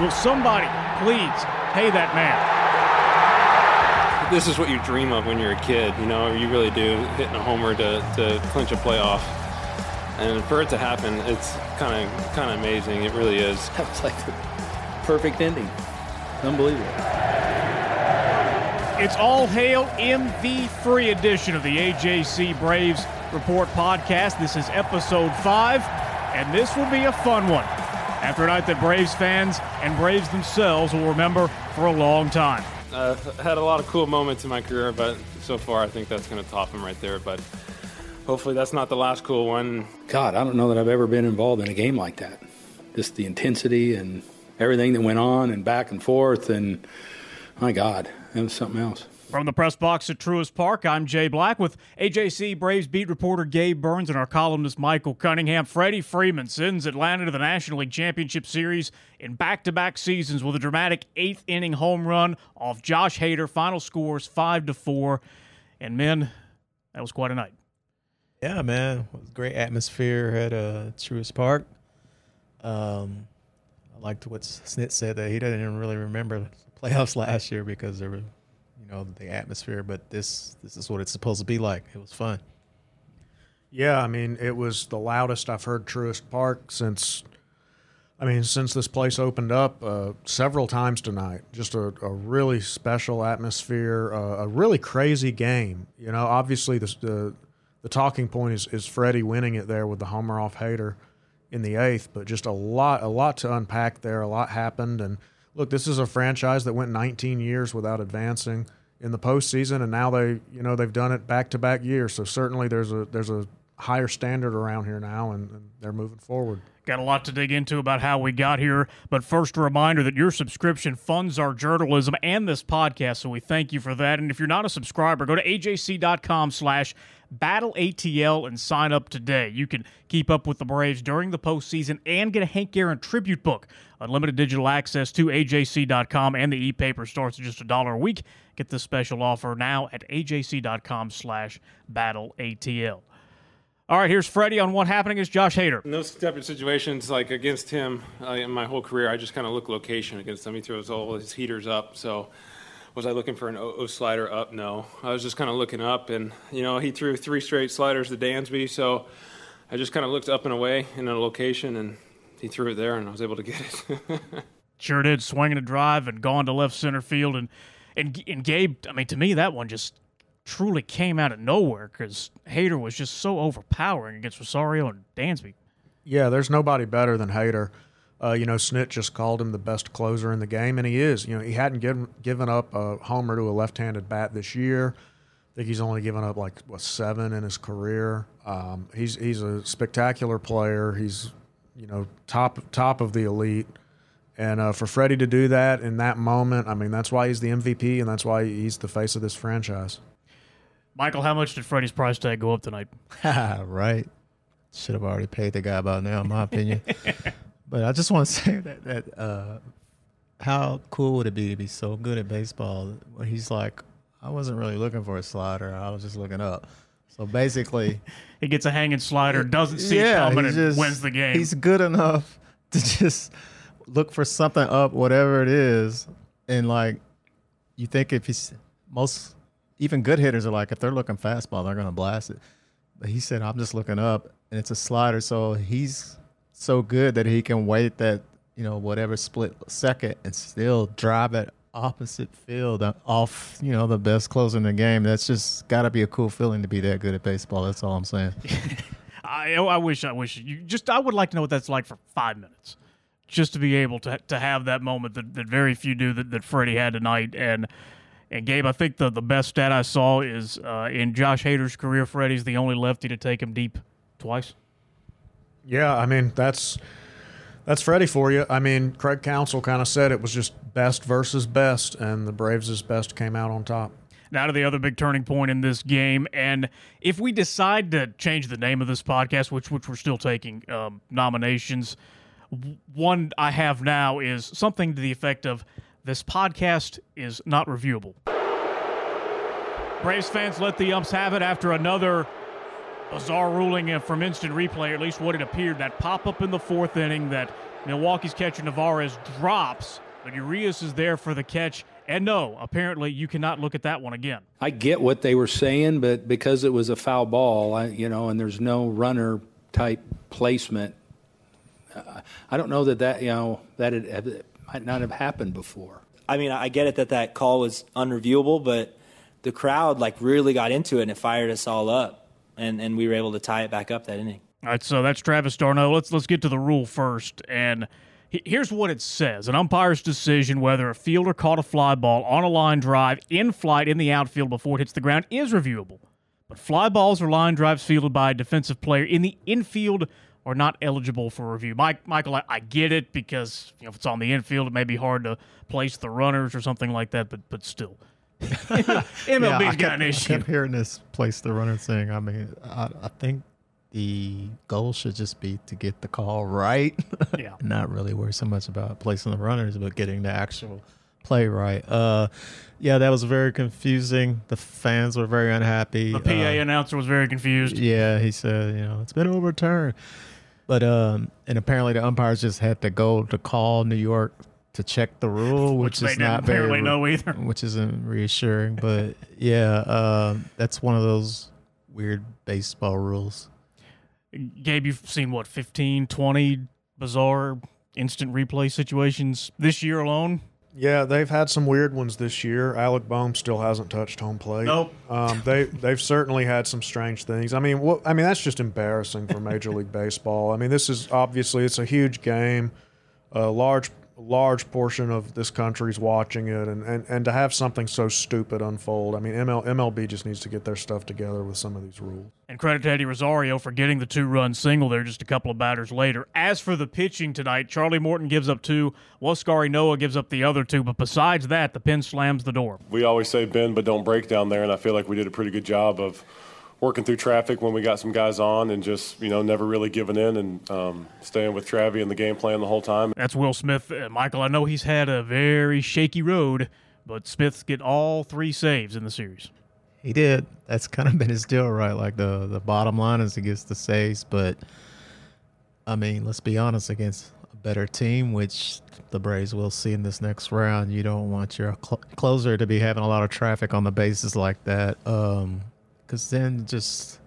Will somebody please pay that man? This is what you dream of when you're a kid, you know, you really do, hitting a homer to, to clinch a playoff. And for it to happen, it's kind of kind of amazing. It really is. That was like the perfect ending. Unbelievable. It's all hail MV free edition of the AJC Braves Report podcast. This is episode five, and this will be a fun one after a night that Braves fans and Braves themselves will remember for a long time. I've had a lot of cool moments in my career, but so far I think that's going to top them right there. But hopefully that's not the last cool one. God, I don't know that I've ever been involved in a game like that. Just the intensity and everything that went on and back and forth. And my God, it was something else. From the press box at Truist Park, I'm Jay Black with AJC Braves beat reporter Gabe Burns and our columnist Michael Cunningham. Freddie Freeman sends Atlanta to the National League Championship Series in back to back seasons with a dramatic eighth inning home run off Josh Hader. Final scores 5 to 4. And men, that was quite a night. Yeah, man. great atmosphere at uh, Truist Park. Um, I liked what Snit said that he doesn't even really remember playoffs last year because there were know the atmosphere, but this this is what it's supposed to be like. It was fun. Yeah, I mean, it was the loudest I've heard Truist Park since. I mean, since this place opened up uh, several times tonight, just a, a really special atmosphere, uh, a really crazy game. You know, obviously the, the the talking point is is Freddie winning it there with the homer off Hader in the eighth, but just a lot a lot to unpack there. A lot happened, and look, this is a franchise that went 19 years without advancing in the postseason, and now they you know they've done it back to back years. So certainly there's a there's a higher standard around here now, and, and, they're moving forward. Got a lot to dig into about how we got here, but first a reminder that your subscription funds our journalism and this podcast, so we thank you for that. And if you're not a subscriber, go to ajc.com slash battle ATL and sign up today. You can keep up with the Braves during the postseason and get a Hank Aaron tribute book. Unlimited digital access to ajc.com and the e-paper starts at just a dollar a week. Get this special offer now at ajc.com slash battle ATL. All right, here's Freddie on what happened against Josh Hader. In those type of situations, like against him uh, in my whole career, I just kind of look location against him. He throws all his heaters up. So was I looking for an O slider up? No. I was just kind of looking up, and, you know, he threw three straight sliders to Dansby. So I just kind of looked up and away in a location, and he threw it there, and I was able to get it. sure did. Swinging a drive and gone to left center field. And, and, and Gabe, I mean, to me, that one just truly came out of nowhere because Hader was just so overpowering against Rosario and Dansby. Yeah, there's nobody better than Hader. Uh, you know, Snit just called him the best closer in the game, and he is. You know, he hadn't given given up a homer to a left-handed bat this year. I think he's only given up like what seven in his career. Um, he's he's a spectacular player. He's you know top top of the elite. And uh, for Freddie to do that in that moment, I mean, that's why he's the MVP, and that's why he's the face of this franchise. Michael, how much did Freddie's price tag go up tonight? right. Should have already paid the guy about now, in my opinion. but I just want to say that that uh, how cool would it be to be so good at baseball? Where he's like, I wasn't really looking for a slider. I was just looking up. So basically, he gets a hanging slider, doesn't see yeah, it coming, and just, wins the game. He's good enough to just look for something up, whatever it is, and like you think if he's most even good hitters are like, if they're looking fastball, they're going to blast it. But he said, I'm just looking up, and it's a slider. So he's so good that he can wait that, you know, whatever split second and still drive it opposite field off, you know, the best closer in the game. That's just got to be a cool feeling to be that good at baseball. That's all I'm saying. I, I wish, I wish you just, I would like to know what that's like for five minutes just to be able to to have that moment that, that very few do that, that Freddie had tonight. And and Gabe, I think the, the best stat I saw is uh, in Josh Hader's career, Freddie's the only lefty to take him deep twice. Yeah, I mean that's That's Freddie for you. I mean, Craig Counsell kind of said it was just best versus best, and the Braves' best came out on top. Now to the other big turning point in this game, and if we decide to change the name of this podcast, which which we're still taking um, nominations, one I have now is something to the effect of this podcast is not reviewable. Braves fans let the umps have it after another bizarre ruling from instant replay, at least what it appeared. That pop up in the fourth inning that Milwaukee's catcher Narvaez drops, but Urias is there for the catch and no, apparently you cannot look at that one again. I get what they were saying, but because it was a foul ball, I, you know, and there's no runner type placement, uh, I don't know that that you know that it, it might not have happened before. I mean, I get it that that call was unreviewable, but the crowd like really got into it and it fired us all up, and and we were able to tie it back up that inning. All right, so that's Travis d'Arnaud. Let's let's get to the rule first and. Here's what it says An umpire's decision whether a fielder caught a fly ball on a line drive in flight in the outfield before it hits the ground is reviewable. But fly balls or line drives fielded by a defensive player in the infield are not eligible for review. Mike, Michael, I, I get it because you know, if it's on the infield, it may be hard to place the runners or something like that, but but still. MLB's yeah, got an issue. I kept hearing this place the runner thing. I mean, I, I think the goal should just be to get the call right. Yeah. Not really worry so much about placing the runners, but getting the actual play right. Uh, yeah, that was very confusing. The fans were very unhappy. The PA uh, announcer was very confused. Yeah, he said, you know, it's been overturned. But um, and apparently the umpires just had to go to call New York to check the rule, which, which is not very apparently know either. which isn't reassuring. But yeah, uh, that's one of those weird baseball rules. Gabe, you've seen what 15, 20 bizarre instant replay situations this year alone. Yeah, they've had some weird ones this year. Alec Bohm still hasn't touched home plate. Nope. Um, they they've certainly had some strange things. I mean, what I mean that's just embarrassing for Major League Baseball. I mean, this is obviously it's a huge game, a large large portion of this country's watching it, and, and, and to have something so stupid unfold. I mean, ML, MLB just needs to get their stuff together with some of these rules. And credit to Eddie Rosario for getting the two run single there just a couple of batters later. As for the pitching tonight, Charlie Morton gives up two, Huascar Ynoa gives up the other two, but besides that, the pen slams the door. We always say bend but don't break down there, and I feel like we did a pretty good job of working through traffic when we got some guys on and just, you know, never really giving in and um, staying with Travi and the game plan the whole time. That's Will Smith. Uh, Michael, I know he's had a very shaky road, but Smith's get all three saves in the series. He did. That's kind of been his deal, right? Like the the bottom line is he gets the saves, but I mean, let's be honest, against a better team, which the Braves will see in this next round, you don't want your cl- closer to be having a lot of traffic on the bases like that. Um, because then just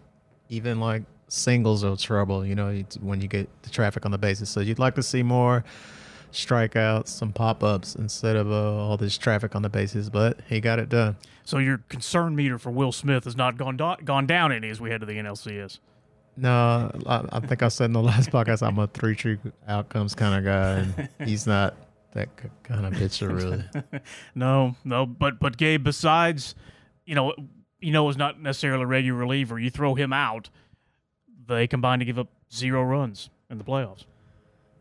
even like singles are trouble, you know, when you get the traffic on the bases. So you'd like to see more strikeouts, some pop ups instead of uh, all this traffic on the bases, but he got it done. So your concern meter for Will Smith has not gone do- gone down any as we head to the NLCS. No, I, I think I said in the last podcast I'm a three true outcomes kind of guy, and he's not that kind of pitcher really. no, no, but but Gabe, besides, you know, you know is not necessarily a regular reliever. You throw him out, they combine to give up zero runs in the playoffs.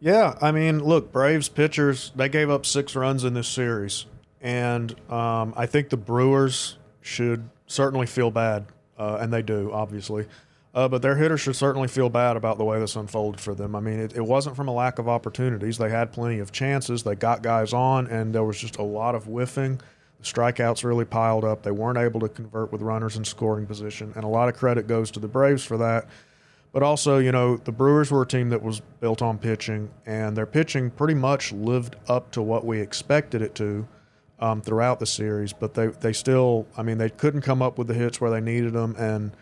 Yeah, I mean, look, Braves pitchers they gave up six runs in this series, and um, I think the Brewers should certainly feel bad, uh, and they do, obviously. Uh, but their hitters should certainly feel bad about the way this unfolded for them. I mean, it, it wasn't from a lack of opportunities. They had plenty of chances. They got guys on, and there was just a lot of whiffing. Strikeouts really piled up. They weren't able to convert with runners in scoring position, and a lot of credit goes to the Braves for that. But also, you know, the Brewers were a team that was built on pitching, and their pitching pretty much lived up to what we expected it to um, throughout the series. But they, they still, I mean, they couldn't come up with the hits where they needed them. And,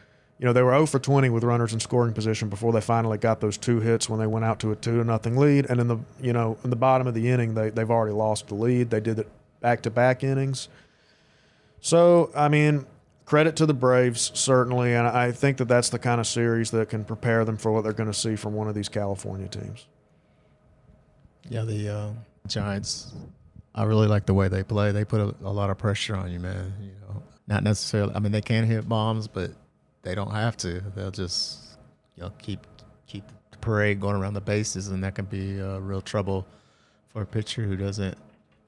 you know, they were 0 for 20 with runners in scoring position before they finally got those two hits when they went out to a 2 to nothing lead. And in the, you know, in the bottom of the inning, they, they've already lost the lead. They did it back to back innings. So, I mean, credit to the Braves, certainly. And I think that that's the kind of series that can prepare them for what they're going to see from one of these California teams. Yeah, the uh, Giants, I really like the way they play. They put a, a, lot of pressure on you, man. You know, not necessarily, I mean, they can hit bombs, but they don't have to. They'll just, you know, keep keep the parade going around the bases, and that can be uh, real trouble for a pitcher who doesn't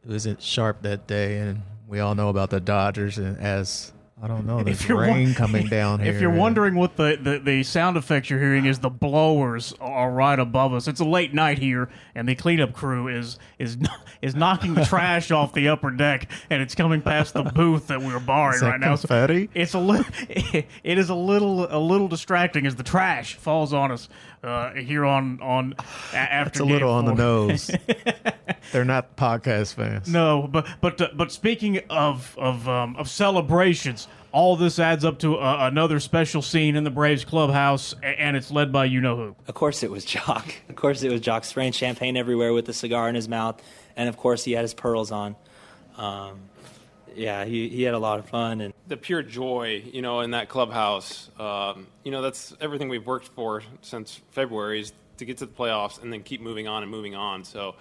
who isn't sharp that day. And we all know about the Dodgers, and as I don't know. There's rain coming down here. If you're wondering what the, the, the sound effects you're hearing is, the blowers are right above us. It's a late night here, and the cleanup crew is is is knocking the trash off the upper deck, and it's coming past the booth that we're barring that right now. So confetti? it's a li- it is a little a little distracting as the trash falls on us uh, here on on after. it's a little on the nose. They're not podcast fans. No, but but uh, but speaking of of um, of celebrations, all this adds up to uh, another special scene in the Braves clubhouse, and it's led by you know who. Of course, it was Joc. Of course, it was Joc spraying champagne everywhere with a cigar in his mouth, and of course, he had his pearls on. Um, yeah, he, he had a lot of fun, and the pure joy, you know, in that clubhouse. Um, you know, that's everything we've worked for since February is to get to the playoffs and then keep moving on and moving on. So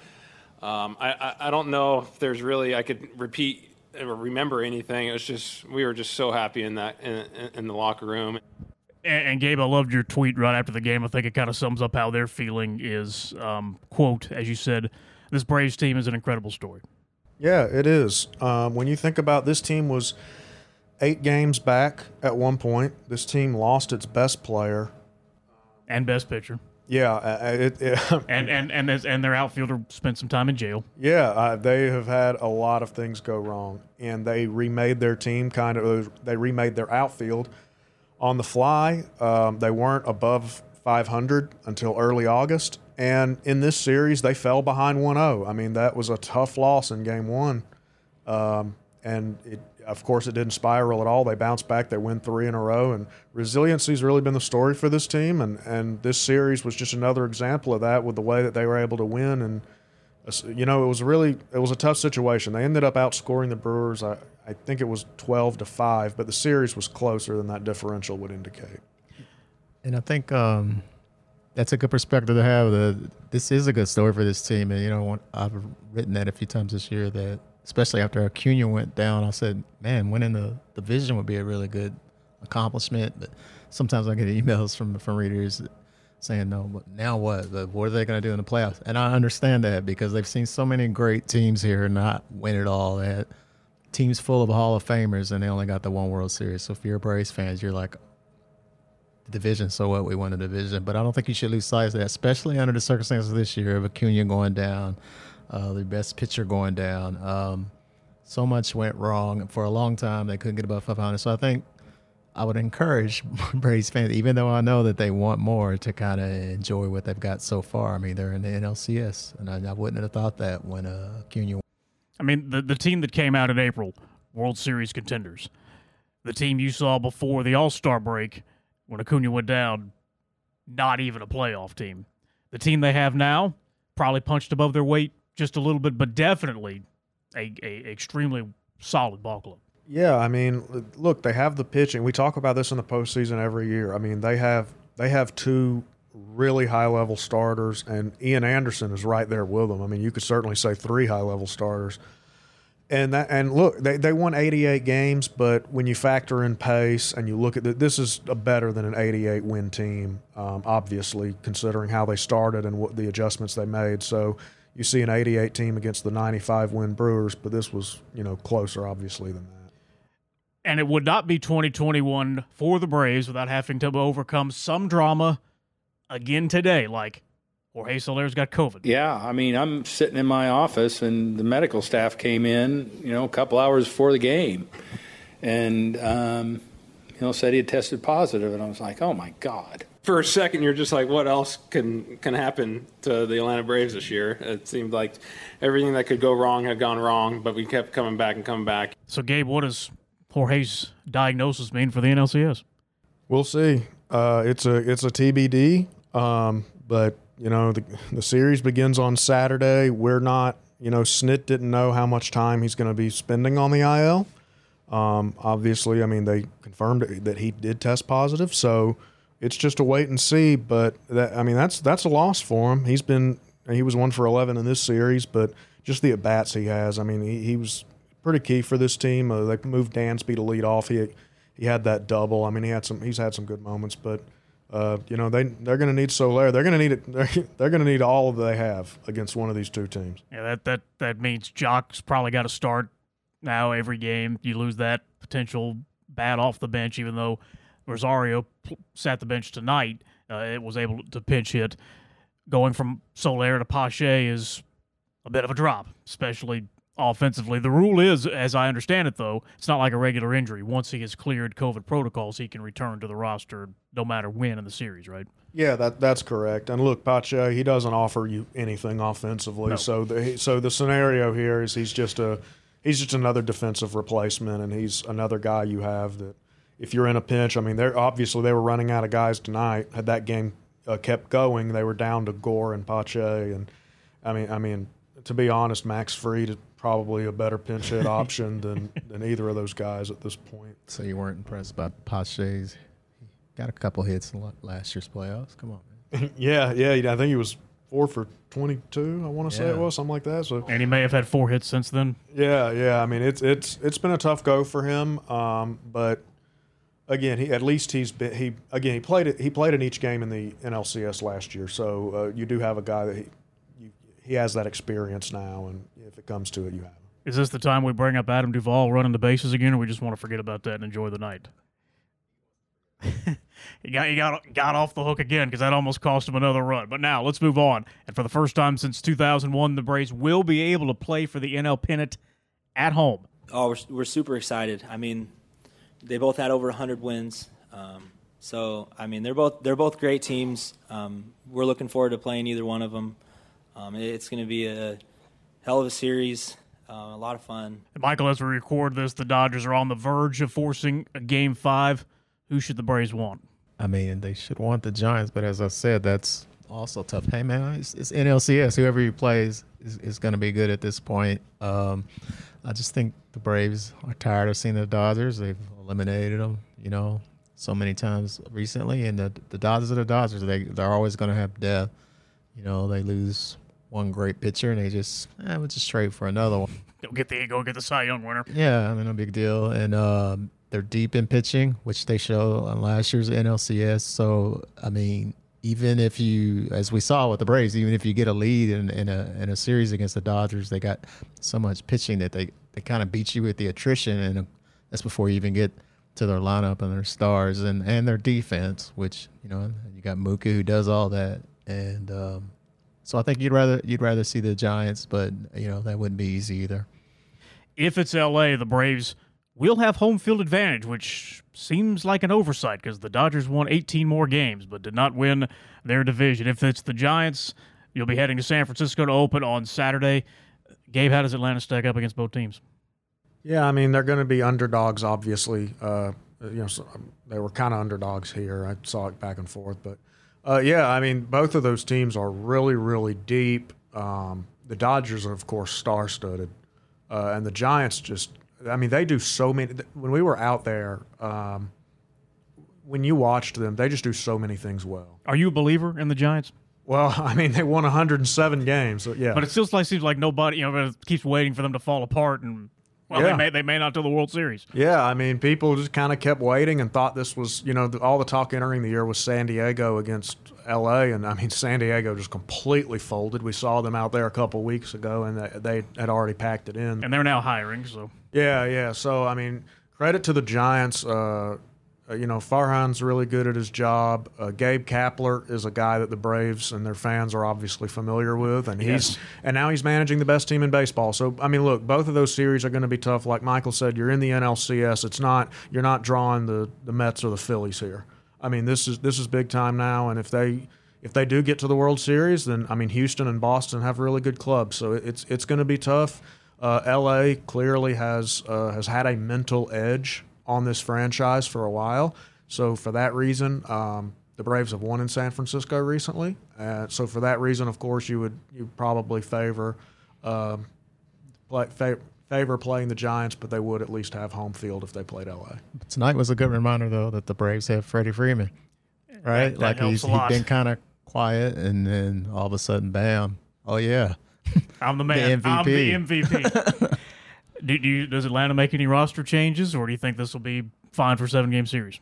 um, I, I, I don't know if there's really I could repeat or remember anything. It was just we were just so happy in that in, in the locker room. And, and Gabe, I loved your tweet right after the game. I think it kind of sums up how their feeling is. Um, quote, as you said, this Braves team is an incredible story. Yeah, it is. Um, when you think about this team was eight games back at one point. This team lost its best player and best pitcher. Yeah, uh, it, it, and and and as, and their outfielder spent some time in jail. Yeah, uh, they have had a lot of things go wrong, and they remade their team kind of. They remade their outfield on the fly. Um, they weren't above 500 until early August, and in this series they fell behind 1-0. I mean that was a tough loss in Game One, um, and it, of course it didn't spiral at all. They bounced back. They win three in a row, and resiliency's really been the story for this team. And and this series was just another example of that with the way that they were able to win and you know, it was really it was a tough situation. They ended up outscoring the Brewers. I, I think it was twelve to five, but the series was closer than that differential would indicate. And I think um, that's a good perspective to have. The this is a good story for this team, and you know, I've written that a few times this year. That especially after Acuna went down, I said, "Man, winning the division would be a really good accomplishment." But sometimes I get emails from from readers saying, "No, but now what? What are they going to do in the playoffs?" And I understand that because they've seen so many great teams here not win it all. Had teams full of Hall of Famers, and they only got the one World Series. So if you're Braves fans, you're like, division, so what? We won the division. But I don't think you should lose sight of that, especially under the circumstances this year of Acuna going down, uh, the best pitcher going down. Um, so much went wrong for a long time. They couldn't get above 500. So I think I would encourage Braves fans, even though I know that they want more, to kind of enjoy what they've got so far. I mean, they're in the NLCS, and I, I wouldn't have thought that when uh. I mean, the the team that came out in April, World Series contenders, the team you saw before the All Star break when Acuna went down, not even a playoff team. The team they have now probably punched above their weight just a little bit, but definitely a, a extremely solid ball club. Yeah, I mean, look, they have the pitching. We talk about this in the postseason every year. I mean, they have they have two really high level starters, and Ian Anderson is right there with them. I mean, you could certainly say three high level starters. And that and look, they, they won 88 games, but when you factor in pace and you look at the, this is a better than an 88 win team, um, obviously considering how they started and what the adjustments they made. So you see an 88 team against the 95 win Brewers, but this was you know closer obviously than that. And it would not be 2021 for the Braves without having to overcome some drama again today, like Jorge Soler's got COVID. Yeah, I mean, I'm sitting in my office, and the medical staff came in, you know, a couple hours before the game, and um, you know, said he had tested positive, and I was like, oh my god. For a second, you're just like, what else can can happen to the Atlanta Braves this year? It seemed like everything that could go wrong had gone wrong, but we kept coming back and coming back. So, Gabe, what does Jorge's diagnosis mean for the NLCS? We'll see. Uh, it's a it's a TBD. Um, but you know the the series begins on Saturday. We're not. You know, Snit didn't know how much time he's going to be spending on the IL. Um, obviously, I mean they confirmed that he did test positive, so it's just a wait and see. But that I mean that's that's a loss for him. He's been he was one for eleven in this series, but just the at bats he has. I mean he, he was pretty key for this team. Uh, they moved Dansby to lead off. He he had that double. I mean he had some he's had some good moments, but uh, you know they they're going to need Soler. They're going to need it. They're, they're going to need all they have against one of these two teams. Yeah, that that that means Joc's probably got to start now every game. You lose that potential bat off the bench, even though Rosario sat the bench tonight. Uh, it was able to pinch hit. Going from Soler to Pache is a bit of a drop, especially offensively. The rule is, as I understand it, though, it's not like a regular injury. Once he has cleared COVID protocols, he can return to the roster no matter when in the series, right? Yeah, that that's correct. And look, Pache, he doesn't offer you anything offensively. No. So the so the scenario here is he's just a he's just another defensive replacement, and he's another guy you have that if you're in a pinch. I mean, they're obviously they were running out of guys tonight. Had that game uh, kept going, they were down to Gore and Pache, and I mean, I mean, to be honest, Max Fried is probably a better pinch hit option than than either of those guys at this point. So you weren't impressed by Pache's? He got a couple hits in last year's playoffs. Come on, yeah, yeah, I think he was four for twenty-two. I want to say it was something like that. So And he may have had four hits since then. Yeah, yeah. I mean, it's it's it's been a tough go for him, um, but again, he at least he's been he again he played it he played in each game in the NLCS last year, so uh, you do have a guy that he you, he has that experience now, and if it comes to it, you have. him. Is this the time we bring up Adam Duvall running the bases again, or we just want to forget about that and enjoy the night? he got he got got off the hook again because that almost cost him another run. But now let's move on. And for the first time since 2001, the Braves will be able to play for the NL pennant at home. Oh, we're, we're super excited. I mean, they both had over 100 wins. Um, so, I mean, they're both they're both great teams. Um, we're looking forward to playing either one of them. Um, it's going to be a hell of a series, uh, a lot of fun. Michael, as we record this, the Dodgers are on the verge of forcing a Game Five. Who should the Braves want? I mean, they should want the Giants, but as I said, that's also tough. Hey, man, it's, it's NLCS. Whoever you plays is, is going to be good at this point. Um, I just think the Braves are tired of seeing the Dodgers. They've eliminated them, you know, so many times recently, and the the Dodgers are the Dodgers. They they're always going to have death. You know, they lose one great pitcher, and they just eh, we'll just trade for another one. Go get the go get the Cy Young winner. Yeah, I mean, no big deal. And um, they're deep in pitching, which they show on last year's NLCS. So, I mean, even if you, as we saw with the Braves, even if you get a lead in, in a in a series against the Dodgers, they got so much pitching that they, they kind of beat you with the attrition, and uh, that's before you even get to their lineup and their stars and, and their defense, which you know you got Mookie who does all that, and um, so I think you'd rather you'd rather see the Giants, but you know that wouldn't be easy either. If it's LA, the Braves will have home field advantage, which seems like an oversight because the Dodgers won 18 more games but did not win their division. If it's the Giants, you'll be heading to San Francisco to open on Saturday. Gabe, how does Atlanta stack up against both teams? Yeah, I mean they're going to be underdogs, obviously. Uh, you know, so um, they were kind of underdogs here. I saw it back and forth, but uh, yeah, I mean both of those teams are really, really deep. Um, the Dodgers are, of course, star-studded, uh, and the Giants just. I mean, they do so many. When we were out there, um, when you watched them, they just do so many things well. Are you a believer in the Giants? Well, I mean, they won 107 games, so yeah. But it still seems like nobody, you know, keeps waiting for them to fall apart, and well, Yeah. they may they may not do the World Series. Yeah, I mean, people just kind of kept waiting and thought this was, you know, the, all the talk entering the year was San Diego against L.A. And I mean, San Diego just completely folded. We saw them out there a couple weeks ago, and they, they had already packed it in. And they're now hiring, so Yeah, yeah. So I mean, credit to the Giants. Uh, uh, you know, Farhan's really good at his job. Uh, Gabe Kapler is a guy that the Braves and their fans are obviously familiar with, and he's Yes. and now he's managing the best team in baseball. So I mean, look, both of those series are going to be tough. Like Michael said, you're in the NLCS. It's not you're not drawing the the Mets or the Phillies here. I mean, this is this is big time now, and if they if they do get to the World Series, then I mean, Houston and Boston have really good clubs, so it's it's going to be tough. Uh, L.A. clearly has uh, has had a mental edge on this franchise for a while, so for that reason, um, the Braves have won in San Francisco recently. Uh, so for that reason, of course, you would you probably favor um, play, fa- favor playing the Giants, but they would at least have home field if they played L.A. Tonight was a good reminder, though, that the Braves have Freddie Freeman, right? that like helps he's, a he's lot. been kind of quiet, and then all of a sudden, bam! Oh yeah, I'm the man. I'm the MVP. Do, do you, does Atlanta make any roster changes, or do you think this will be fine for seven game series?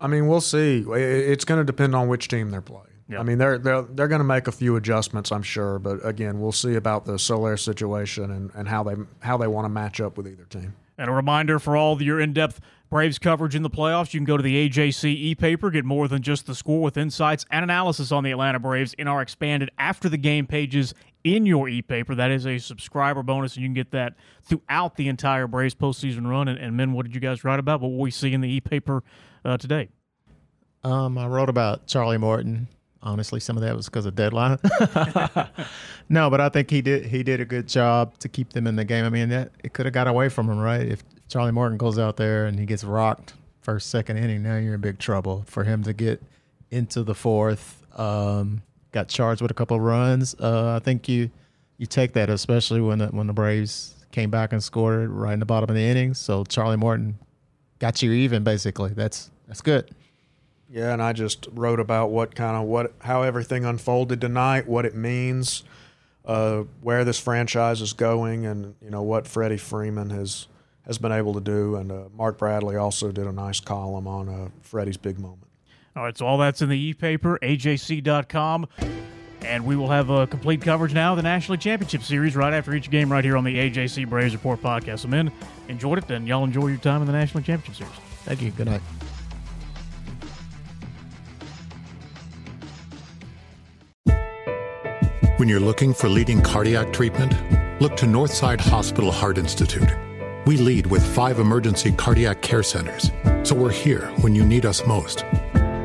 I mean, we'll see. It's going to depend on which team they're playing. Yeah. I mean, they're they're they're going to make a few adjustments, I'm sure. But again, we'll see about the Soler situation and, and how they how they want to match up with either team. And a reminder for all your in depth Braves coverage in the playoffs, you can go to the AJC e paper, get more than just the score with insights and analysis on the Atlanta Braves in our expanded after the game pages in your e paper. That is a subscriber bonus, and you can get that throughout the entire Braves postseason run. And, and men, what did you guys write about? What will we see in the e paper uh, today? Um, I wrote about Charlie Morton. Honestly, some of that was because of deadline. no, but I think he did he did a good job to keep them in the game. I mean, that it could have got away from him, right? If Charlie Morton goes out there and he gets rocked first, second inning, now you're in big trouble. For him to get into the fourth, um, got charged with a couple of runs. Uh, I think you you take that, especially when the, when the Braves came back and scored right in the bottom of the inning. So Charlie Morton got you even, basically. That's that's good. Yeah, and I just wrote about what kind of what how everything unfolded tonight, what it means, uh, where this franchise is going, and you know what Freddie Freeman has has been able to do. And uh, Mark Bradley also did a nice column on uh, Freddie's big moment. All right, so all that's in the e paper, ajc.com. And we will have a complete coverage now of the National League Championship Series right after each game right here on the AJC Braves Report podcast. So, men, enjoyed it, and y'all enjoy your time in the National League Championship Series. Thank you. Good night. When you're looking for leading cardiac treatment, look to Northside Hospital Heart Institute. We lead with five emergency cardiac care centers, so we're here when you need us most.